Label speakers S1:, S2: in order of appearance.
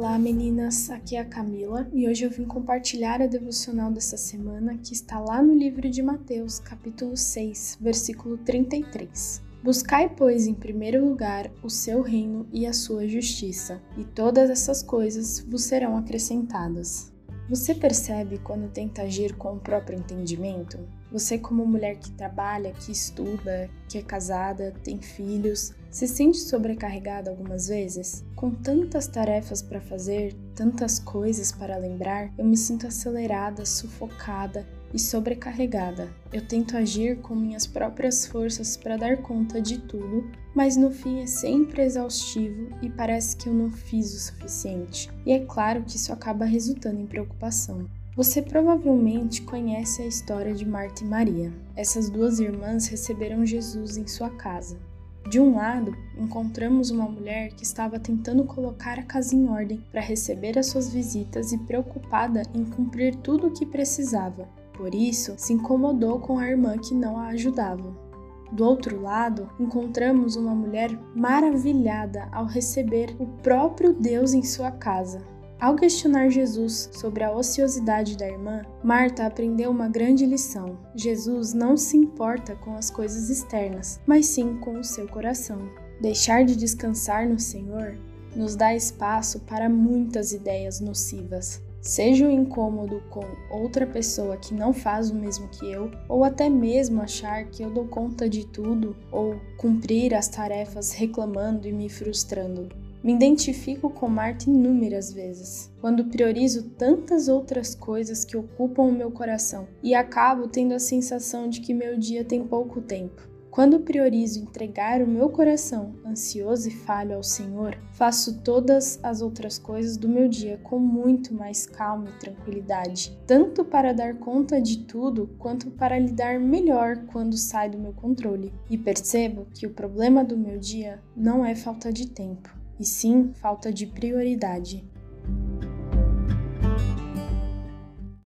S1: Olá meninas, aqui é a Camila e hoje eu vim compartilhar a devocional dessa semana que está lá no livro de Mateus, capítulo 6, versículo 33. Buscai, pois, em primeiro lugar o seu reino e a sua justiça, e todas essas coisas vos serão acrescentadas. Você percebe quando tenta agir com o próprio entendimento? Você, como mulher que trabalha, que estuda, que é casada, tem filhos, se sente sobrecarregada algumas vezes? Com tantas tarefas para fazer, tantas coisas para lembrar, eu me sinto acelerada, sufocada e sobrecarregada. Eu tento agir com minhas próprias forças para dar conta de tudo, mas no fim é sempre exaustivo e parece que eu não fiz o suficiente. E é claro que isso acaba resultando em preocupação. Você provavelmente conhece a história de Marta e Maria. Essas duas irmãs receberam Jesus em sua casa. De um lado, encontramos uma mulher que estava tentando colocar a casa em ordem para receber as suas visitas e preocupada em cumprir tudo o que precisava, por isso, se incomodou com a irmã que não a ajudava. Do outro lado, encontramos uma mulher maravilhada ao receber o próprio Deus em sua casa. Ao questionar Jesus sobre a ociosidade da irmã, Marta aprendeu uma grande lição. Jesus não se importa com as coisas externas, mas sim com o seu coração. Deixar de descansar no Senhor nos dá espaço para muitas ideias nocivas seja o incômodo com outra pessoa que não faz o mesmo que eu, ou até mesmo achar que eu dou conta de tudo, ou cumprir as tarefas reclamando e me frustrando. Me identifico com Marta inúmeras vezes, quando priorizo tantas outras coisas que ocupam o meu coração e acabo tendo a sensação de que meu dia tem pouco tempo. Quando priorizo entregar o meu coração ansioso e falho ao Senhor, faço todas as outras coisas do meu dia com muito mais calma e tranquilidade, tanto para dar conta de tudo quanto para lidar melhor quando sai do meu controle. E percebo que o problema do meu dia não é falta de tempo, e sim falta de prioridade.